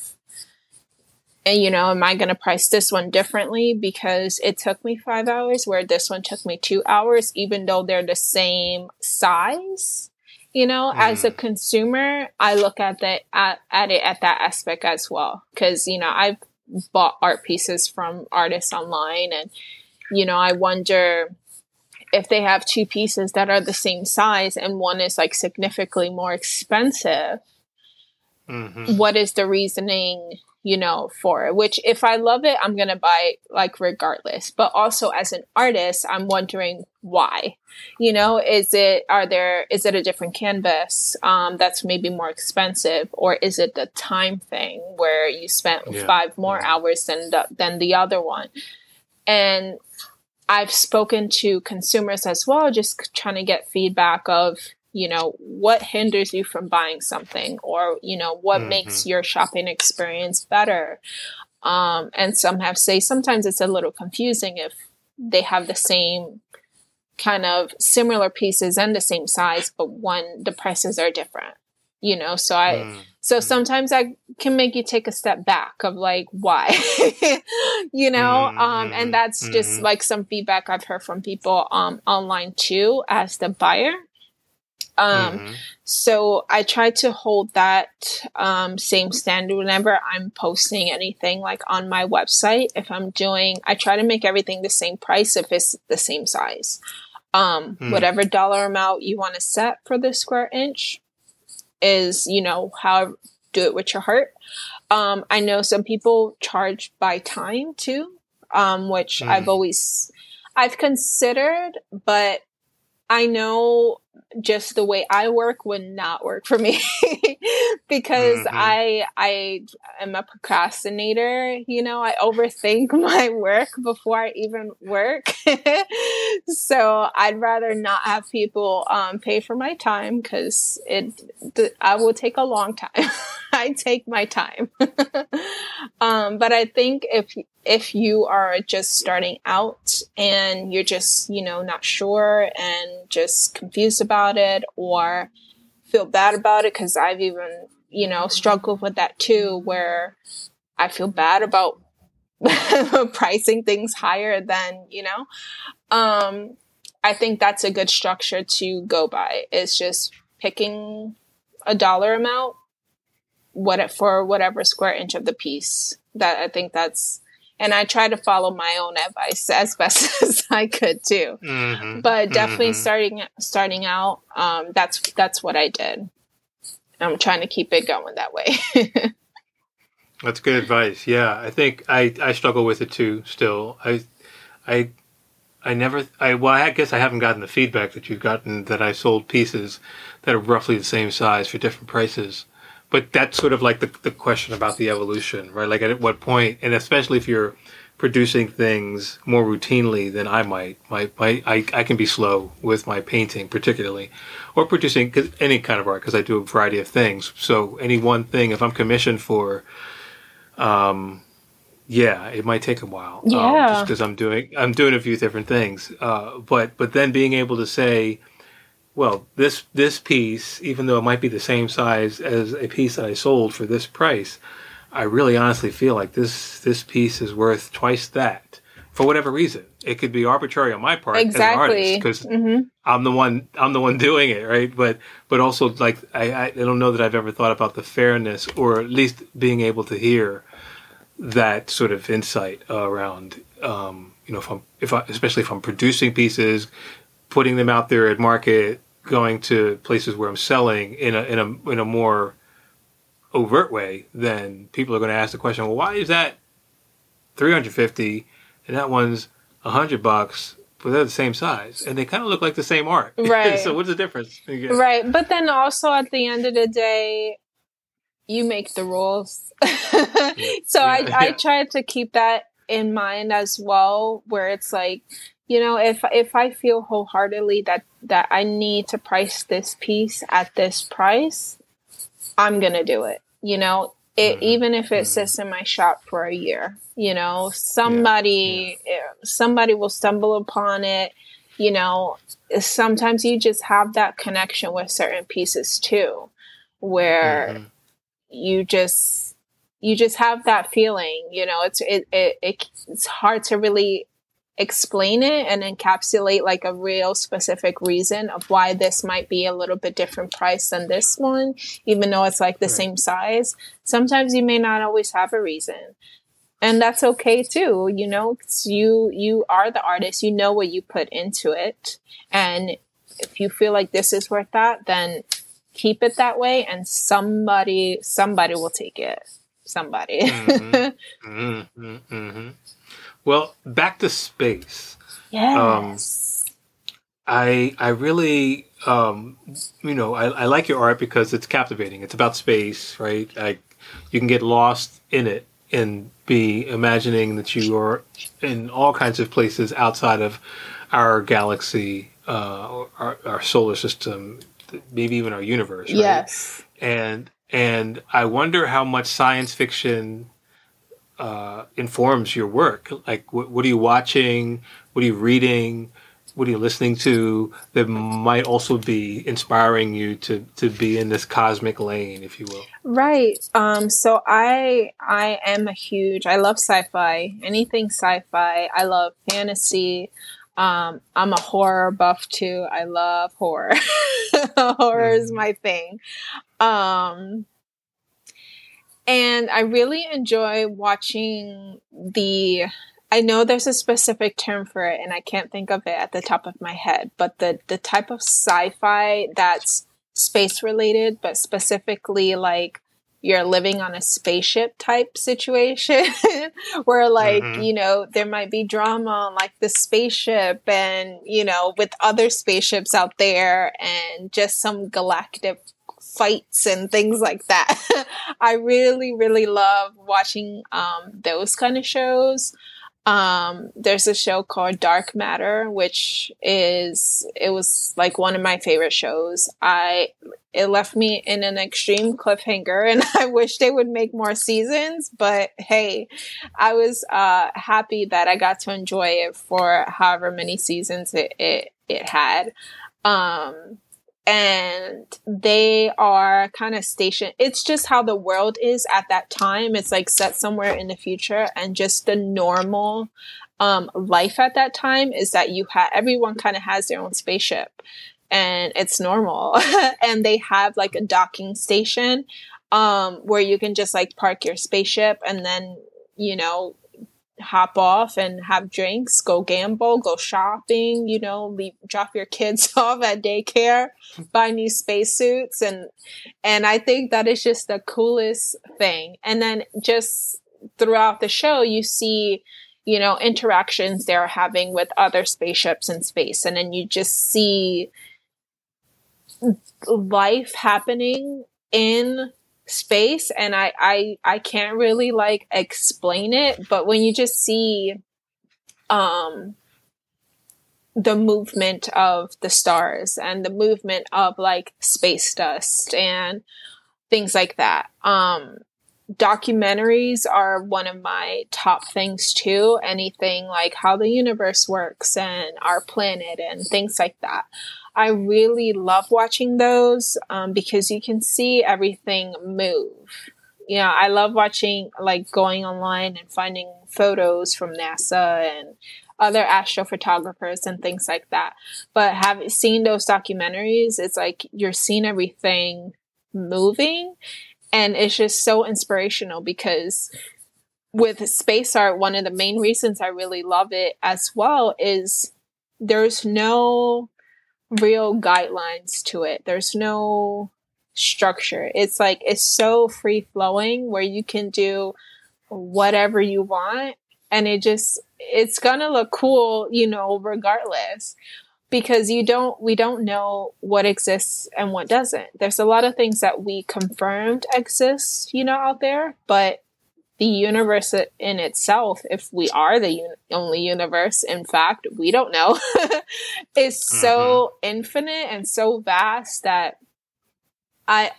and you know, am I going to price this one differently because it took me five hours where this one took me two hours, even though they're the same size? You know, mm. as a consumer, I look at that at, at it at that aspect as well. Cause, you know, I've bought art pieces from artists online and, you know, I wonder, if they have two pieces that are the same size and one is like significantly more expensive, mm-hmm. what is the reasoning, you know, for? Which if I love it, I'm going to buy like regardless. But also as an artist, I'm wondering why. You know, is it, are there, is it a different canvas um, that's maybe more expensive? Or is it the time thing where you spent yeah. five more yeah. hours than the, than the other one? And I've spoken to consumers as well, just trying to get feedback of, you know, what hinders you from buying something or, you know, what mm-hmm. makes your shopping experience better. Um, and some have say sometimes it's a little confusing if they have the same kind of similar pieces and the same size, but one, the prices are different, you know, so I, mm. So sometimes I can make you take a step back of like, why? *laughs* you know? Mm-hmm. Um, and that's mm-hmm. just like some feedback I've heard from people um, online too as the buyer. Um, mm-hmm. so I try to hold that um, same standard whenever I'm posting anything like on my website. If I'm doing, I try to make everything the same price if it's the same size. Um, mm. Whatever dollar amount you want to set for the square inch, is, you know, how do it with your heart. Um, I know some people charge by time too, um, which mm. I've always, I've considered, but I know just the way I work would not work for me *laughs* because mm-hmm. I I am a procrastinator, you know, I overthink *laughs* my work before I even work. *laughs* so I'd rather not have people um, pay for my time cuz it th- I will take a long time. I take my time. um, but I think if if you are just starting out and you're just, you know, not sure and just confused about it or feel bad about it, because I've even, you know, struggled with that too, where I feel bad about *laughs* pricing things higher than, you know, um, I think that's a good structure to go by. It's just picking a dollar amount what it for whatever square inch of the piece. That I think that's and I try to follow my own advice *laughs* as best *laughs* as I could too. Mm-hmm. But definitely mm-hmm. starting starting out, um, that's that's what I did. I'm trying to keep it going that way. *laughs* that's good advice. Yeah, I think I I struggle with it too. Still, I I I never I well I guess I haven't gotten the feedback that you've gotten that I sold pieces that are roughly the same size for different prices. But that's sort of like the, the question about the evolution, right? Like at what point, and especially if you're producing things more routinely than I might, my, my I, I can be slow with my painting, particularly, or producing any kind of art because I do a variety of things. So any one thing, if I'm commissioned for, um, yeah, it might take a while. Yeah, um, just because I'm doing I'm doing a few different things. Uh, but but then being able to say, well, this this piece, even though it might be the same size as a piece that I sold for this price, I really honestly feel like this this piece is worth twice that for whatever reason. It could be arbitrary on my part exactly. because mm-hmm. I'm the one I'm the one doing it, right? But but also like I, I don't know that I've ever thought about the fairness or at least being able to hear that sort of insight around um, you know if I'm if I, especially if I'm producing pieces, putting them out there at market, going to places where I'm selling in a in a in a more overt way, then people are going to ask the question, well, why is that 350 and that one's 100 bucks, but they're the same size and they kind of look like the same art. *laughs* Right. so what's the difference? Right. But then also at the end of the day, you make the rules. *laughs* so yeah, I, yeah. I try to keep that in mind as well, where it's like, you know, if if I feel wholeheartedly that that I need to price this piece at this price, I'm gonna do it. You know, it, mm-hmm. even if it mm-hmm. sits in my shop for a year. You know, somebody yeah. Eh, somebody will stumble upon it. You know, sometimes you just have that connection with certain pieces too, where. Mm-hmm you just you just have that feeling you know it's it, it, it it's hard to really explain it and encapsulate like a real specific reason of why this might be a little bit different price than this one even though it's like the right. same size sometimes you may not always have a reason and that's okay too you know you you are the artist you know what you put into it and if you feel like this is worth that then keep it that way and somebody somebody will take it somebody mm-hmm. *laughs* Mm-hmm. Mm-hmm. Well back to space yes um, i i really um, you know I, I like your art because it's captivating it's about space right like you can get lost in it and be imagining that you are in all kinds of places outside of our galaxy uh, our, our solar system maybe even our universe. Right? Yes. And and I wonder how much science fiction uh, informs your work. Like, what, what are you watching? What are you reading? What are you listening to that might also be inspiring you to to be in this cosmic lane, if you will? Right. Um. So I I am a huge. I love sci-fi. Anything sci-fi. I love fantasy. Um, I'm a horror buff too. I love horror. *laughs* horror is mm-hmm. my thing. Um, and I really enjoy watching the. I know there's a specific term for it, and I can't think of it at the top of my head. But the the type of sci-fi that's space related, but specifically like you're living on a spaceship type situation *laughs* where like mm-hmm. you know there might be drama on like the spaceship and you know with other spaceships out there and just some galactic fights and things like that *laughs* i really really love watching um, those kind of shows um, there's a show called Dark Matter, which is it was like one of my favorite shows. I it left me in an extreme cliffhanger, and *laughs* I wish they would make more seasons. But hey, I was uh, happy that I got to enjoy it for however many seasons it it, it had. Um, and they are kind of stationed. It's just how the world is at that time. It's like set somewhere in the future, and just the normal um, life at that time is that you have everyone kind of has their own spaceship, and it's normal. *laughs* and they have like a docking station um, where you can just like park your spaceship, and then you know hop off and have drinks, go gamble, go shopping, you know, leave, drop your kids *laughs* off at daycare, buy new spacesuits and and I think that is just the coolest thing. And then just throughout the show you see you know interactions they're having with other spaceships in space and then you just see life happening in space and I, I I can't really like explain it, but when you just see um the movement of the stars and the movement of like space dust and things like that. Um documentaries are one of my top things too. Anything like how the universe works and our planet and things like that. I really love watching those um, because you can see everything move. You know, I love watching, like going online and finding photos from NASA and other astrophotographers and things like that. But having seen those documentaries, it's like you're seeing everything moving and it's just so inspirational because with space art, one of the main reasons I really love it as well is there's no real guidelines to it. There's no structure. It's like it's so free flowing where you can do whatever you want and it just it's going to look cool, you know, regardless because you don't we don't know what exists and what doesn't there's a lot of things that we confirmed exist you know out there but the universe in itself if we are the un- only universe in fact we don't know *laughs* is mm-hmm. so infinite and so vast that i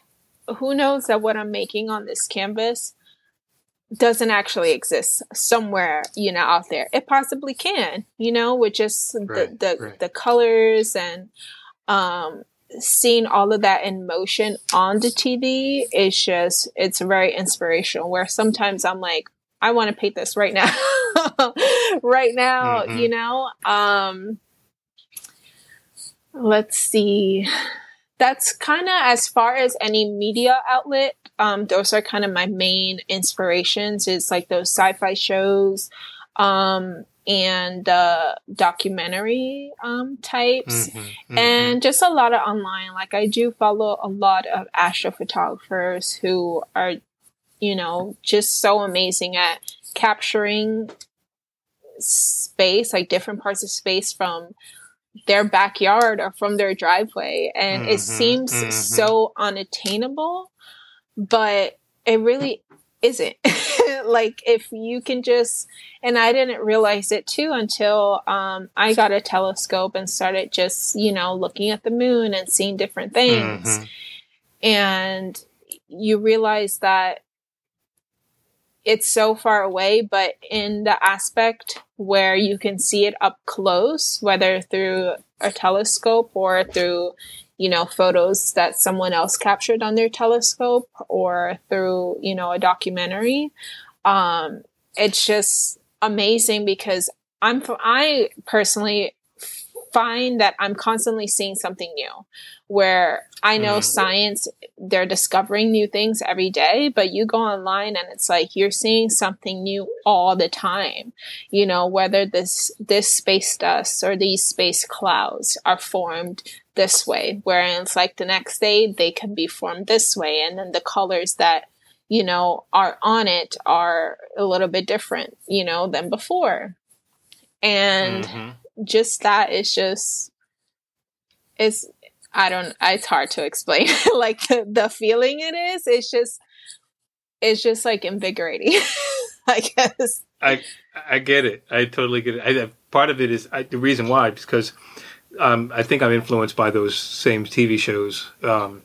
who knows that what i'm making on this canvas doesn't actually exist somewhere you know out there it possibly can you know with just right, the the, right. the colors and um seeing all of that in motion on the tv is just it's very inspirational where sometimes i'm like i want to paint this right now *laughs* right now mm-hmm. you know um let's see that's kind of as far as any media outlet um, those are kind of my main inspirations is like those sci-fi shows um, and uh, documentary um, types mm-hmm, mm-hmm. and just a lot of online like i do follow a lot of astrophotographers who are you know just so amazing at capturing space like different parts of space from their backyard or from their driveway and mm-hmm, it seems mm-hmm. so unattainable but it really isn't. *laughs* like if you can just and I didn't realize it too until um, I got a telescope and started just, you know, looking at the moon and seeing different things. Mm-hmm. And you realize that it's so far away, but in the aspect where you can see it up close, whether through a telescope or through you know, photos that someone else captured on their telescope or through, you know, a documentary. Um, it's just amazing because I'm, I personally find that I'm constantly seeing something new where I know mm. science, they're discovering new things every day, but you go online and it's like you're seeing something new all the time. You know, whether this, this space dust or these space clouds are formed this way, whereas like the next day they can be formed this way, and then the colors that you know are on it are a little bit different, you know, than before, and mm-hmm. Just that is just it's I don't it's hard to explain *laughs* like the, the feeling it is. It's just it's just like invigorating. *laughs* I guess. I I get it. I totally get it. I, part of it is I, the reason why because um, I think I'm influenced by those same TV shows. Um,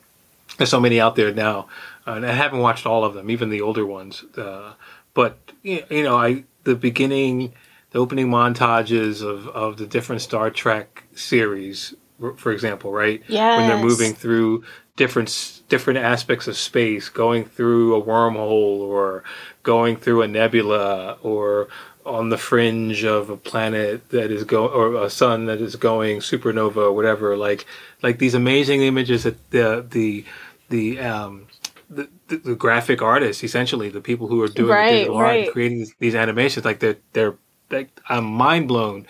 there's so many out there now, and I haven't watched all of them, even the older ones. Uh, but you know, I the beginning, the opening montages of of the different Star Trek series, for example, right? Yeah. When they're moving through different different aspects of space, going through a wormhole or going through a nebula or on the fringe of a planet that is going or a sun that is going supernova or whatever like like these amazing images that the the the um the, the, the graphic artists essentially the people who are doing right, the digital right. art creating these, these, animations like they're they're like I'm mind blown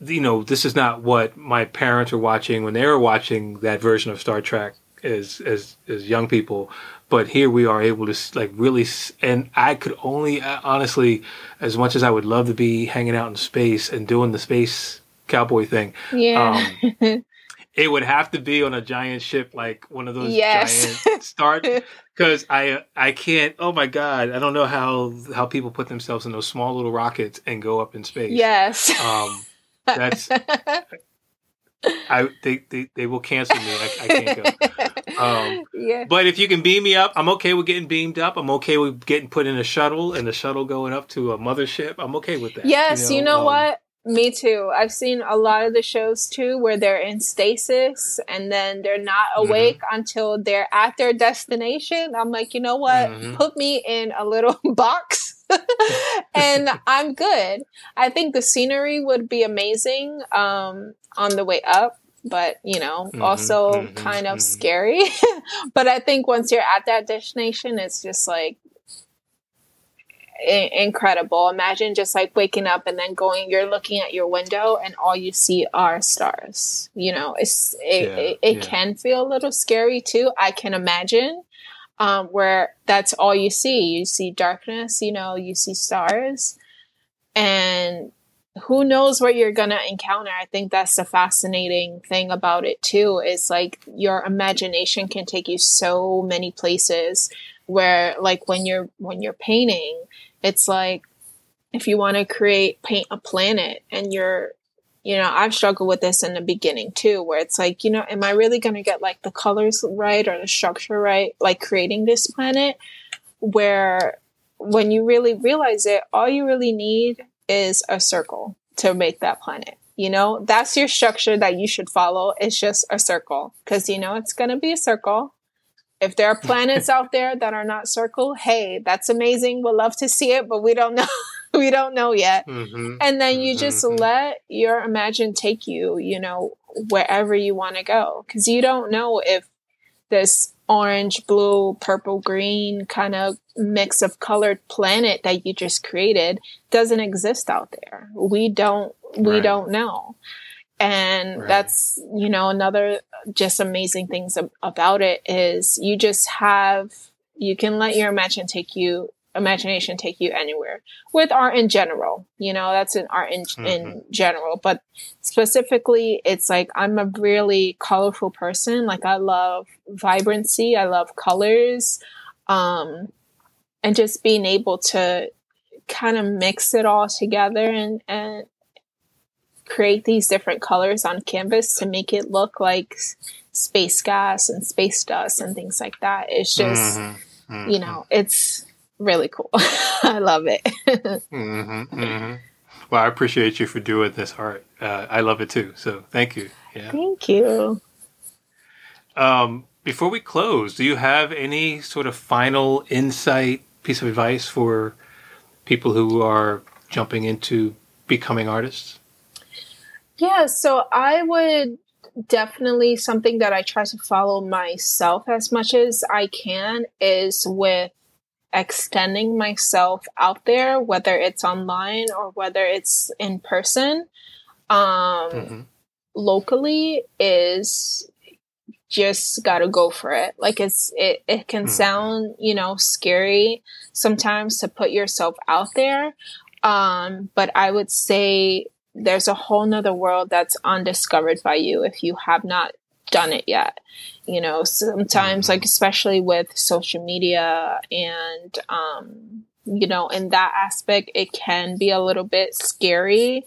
you know this is not what my parents were watching when they were watching that version of Star Trek as as as young people but here we are able to like really and i could only uh, honestly as much as i would love to be hanging out in space and doing the space cowboy thing yeah. um, *laughs* it would have to be on a giant ship, like one of those Yes. giant start. Because *laughs* I I can't. Oh my god, I don't know how how people put themselves in those small little rockets and go up in space. yes. Um, that's *laughs* I they, they they will cancel me. I, I can't go. Um, yeah. But if you can beam me up, I'm okay with getting beamed up. I'm okay with getting put in a shuttle and the shuttle going up to a mothership. I'm okay with that. Yes, you know, um, what? Me too. I've seen a lot of the shows too where they're in stasis and then they're not Mhm. awake until they're at their destination. I'm like, you know what? Mhm. Put me in a little *laughs* box *laughs* and I'm good. I think the scenery would be amazing um, on the way up, but you know, Mhm, also mhm, kind of mhm. scary. *laughs* but I think once you're at that destination, it's just like i- incredible. Imagine just like waking up and then going, you're looking at your window and all you see are stars. You know, it's it, Yeah, it, it yeah. can feel a little scary too. I can imagine um, where that's all you see. You see darkness, you know, you see stars, and who knows what you're gonna encounter. I think that's the fascinating thing about it too. Is like your imagination can take you so many places. Where like when you're when you're painting, it's like if you want to create paint a planet and you're you know i've struggled with this in the beginning too where it's like you know am i really going to get like the colors right or the structure right like creating this planet? Where when you really realize it all you really need is a circle to make that planet you know? That's your structure that you should follow. It's just a circle because you know it's going to be a circle if there are planets out there that are not circle hey that's amazing we'll love to see it but we don't know *laughs* we don't know yet Mhm. and then you just Mhm. let your imagine take you you know wherever you want to go because you don't know if this orange blue purple green kind of mix of colored planet that you just created doesn't exist out there we don't we Right. don't know and Right. that's you know another just amazing things ab- about it is you just have you can let your imagine take you imagination take you anywhere with art in general you know that's in art in, in general. But specifically it's like i'm a really colorful person. Like i love vibrancy. I love colors. Um and just being able to kind of mix it all together and and create these different colors on canvas to make it look like space gas and space dust and things like that it's just Mhm. Mhm. you know it's really cool *laughs* i love it *laughs* hmm hmm Well, I appreciate you for doing this art. Uh, I love it too. So thank you. Yeah. thank you Um, before we close, do you have any sort of final insight, piece of advice for people who are jumping into becoming artists? Yeah, so I would definitely something that I try to follow myself as much as I can is with extending myself out there, whether it's online or whether it's in person. Um, hmm locally is just gotta go for it. Like it's it, it can Mhm. sound, you know, scary sometimes to put yourself out there. Um, but I would say there's a whole nother world that's undiscovered by you if you have not done it yet. You know, sometimes like especially with social media and um you know, in that aspect it can be a little bit scary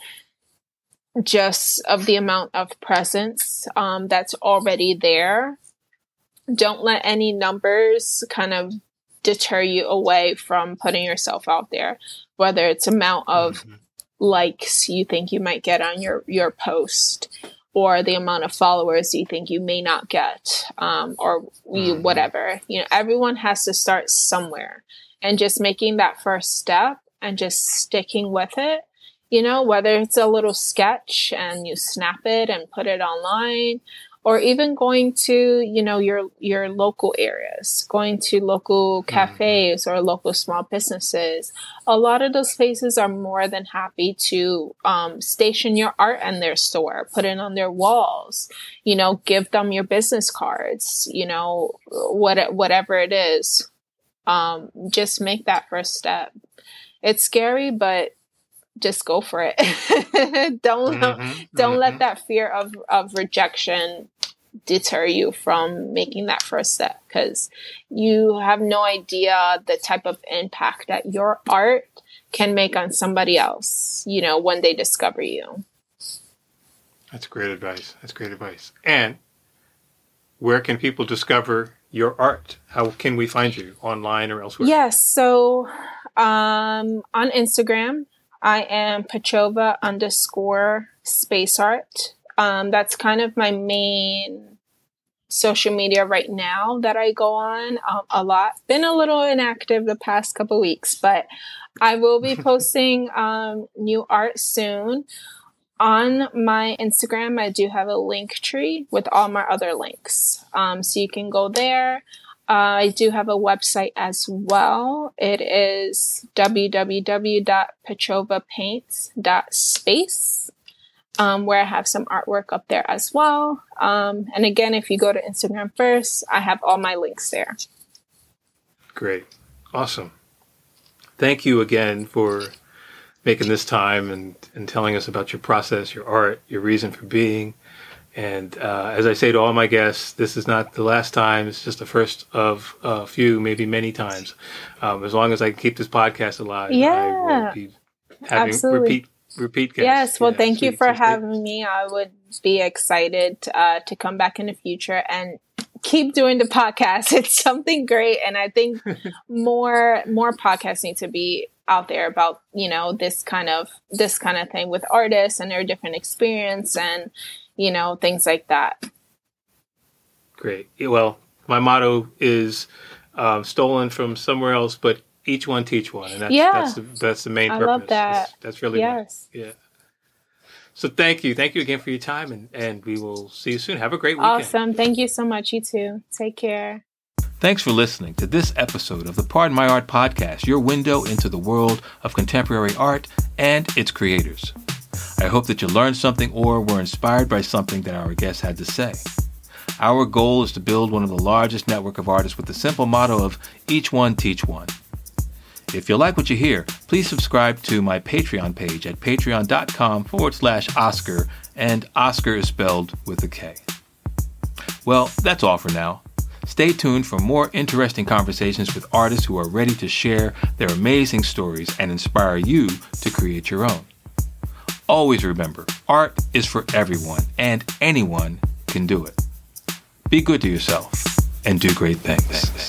just of the amount of presence um, that's already there. Don't let any numbers kind of deter you away from putting yourself out there, whether it's amount of Mhm. Likes you think you might get on your your post or the amount of followers you think you may not get um, or you, Mhm. whatever you know everyone has to start somewhere and just making that first step and just sticking with it you know whether it's a little sketch and you snap it and put it online or even going to you know your your local areas going to local cafes or local small businesses. A lot of those places are more than happy to um, station your art in their store put it on their walls you know give them your business cards you know what whatever it is. Um, just make that first step. It's scary but just go for it. *laughs* Don't Mhm. don't Mhm. let that fear of of rejection deter you from making that first step because you have no idea the type of impact that your art can make on somebody else, you know, when they discover you. That's great advice. That's great advice. And where can people discover your art? How can we find you online or elsewhere? Yes. So um, on Instagram, I am Petrova underscore space art. Um, that's kind of my main social media right now that I go on um, a lot. Been a little inactive the past couple weeks, but I will be *laughs* posting um, new art soon. On my Instagram, I do have a Linktree with all my other links. Um, so you can go there. Uh, I do have a website as well. It is www.petrovapaints.space, um, where I have some artwork up there as well. Um, and again, if you go to Instagram first, I have all my links there. Great. Awesome. Thank you again for making this time and, and telling us about your process, your art, your reason for being. And uh, as I say to all my guests, this is not the last time. It's just the first of a few, maybe many times. Um, as long as I can keep this podcast alive, yeah, I will be having absolutely. repeat repeat guests. Yes, well, Yeah, thank you for great. having me. I would be excited uh, to come back in the future and keep doing the podcast. *laughs* It's something great, and I think *laughs* more more podcasts need to be out there about you know this kind of this kind of thing with artists and their different experience and you know things like that. Great. Well, my motto is um, stolen from somewhere else, but each one teach one, and that's Yeah. that's the, that's the main I purpose. love that. That's, that's really my- yes, yeah. So thank you, thank you again for your time, and and we will see you soon. Have a great weekend. awesome. Thank you so much. You too. Take care. Thanks for listening to this episode of the Pardon My Art podcast, your window into the world of contemporary art and its creators. I hope that you learned something or were inspired by something that our guests had to say. Our goal is to build one of the largest network of artists with the simple motto of each one teach one. If you like what you hear, please subscribe to my Patreon page at patreon.com forward slash Oskar, and Oskar is spelled with a K. Well, that's all for now. Stay tuned for more interesting conversations with artists who are ready to share their amazing stories and inspire you to create your own. Always remember, art is for everyone, and anyone can do it. Be good to yourself and do great things.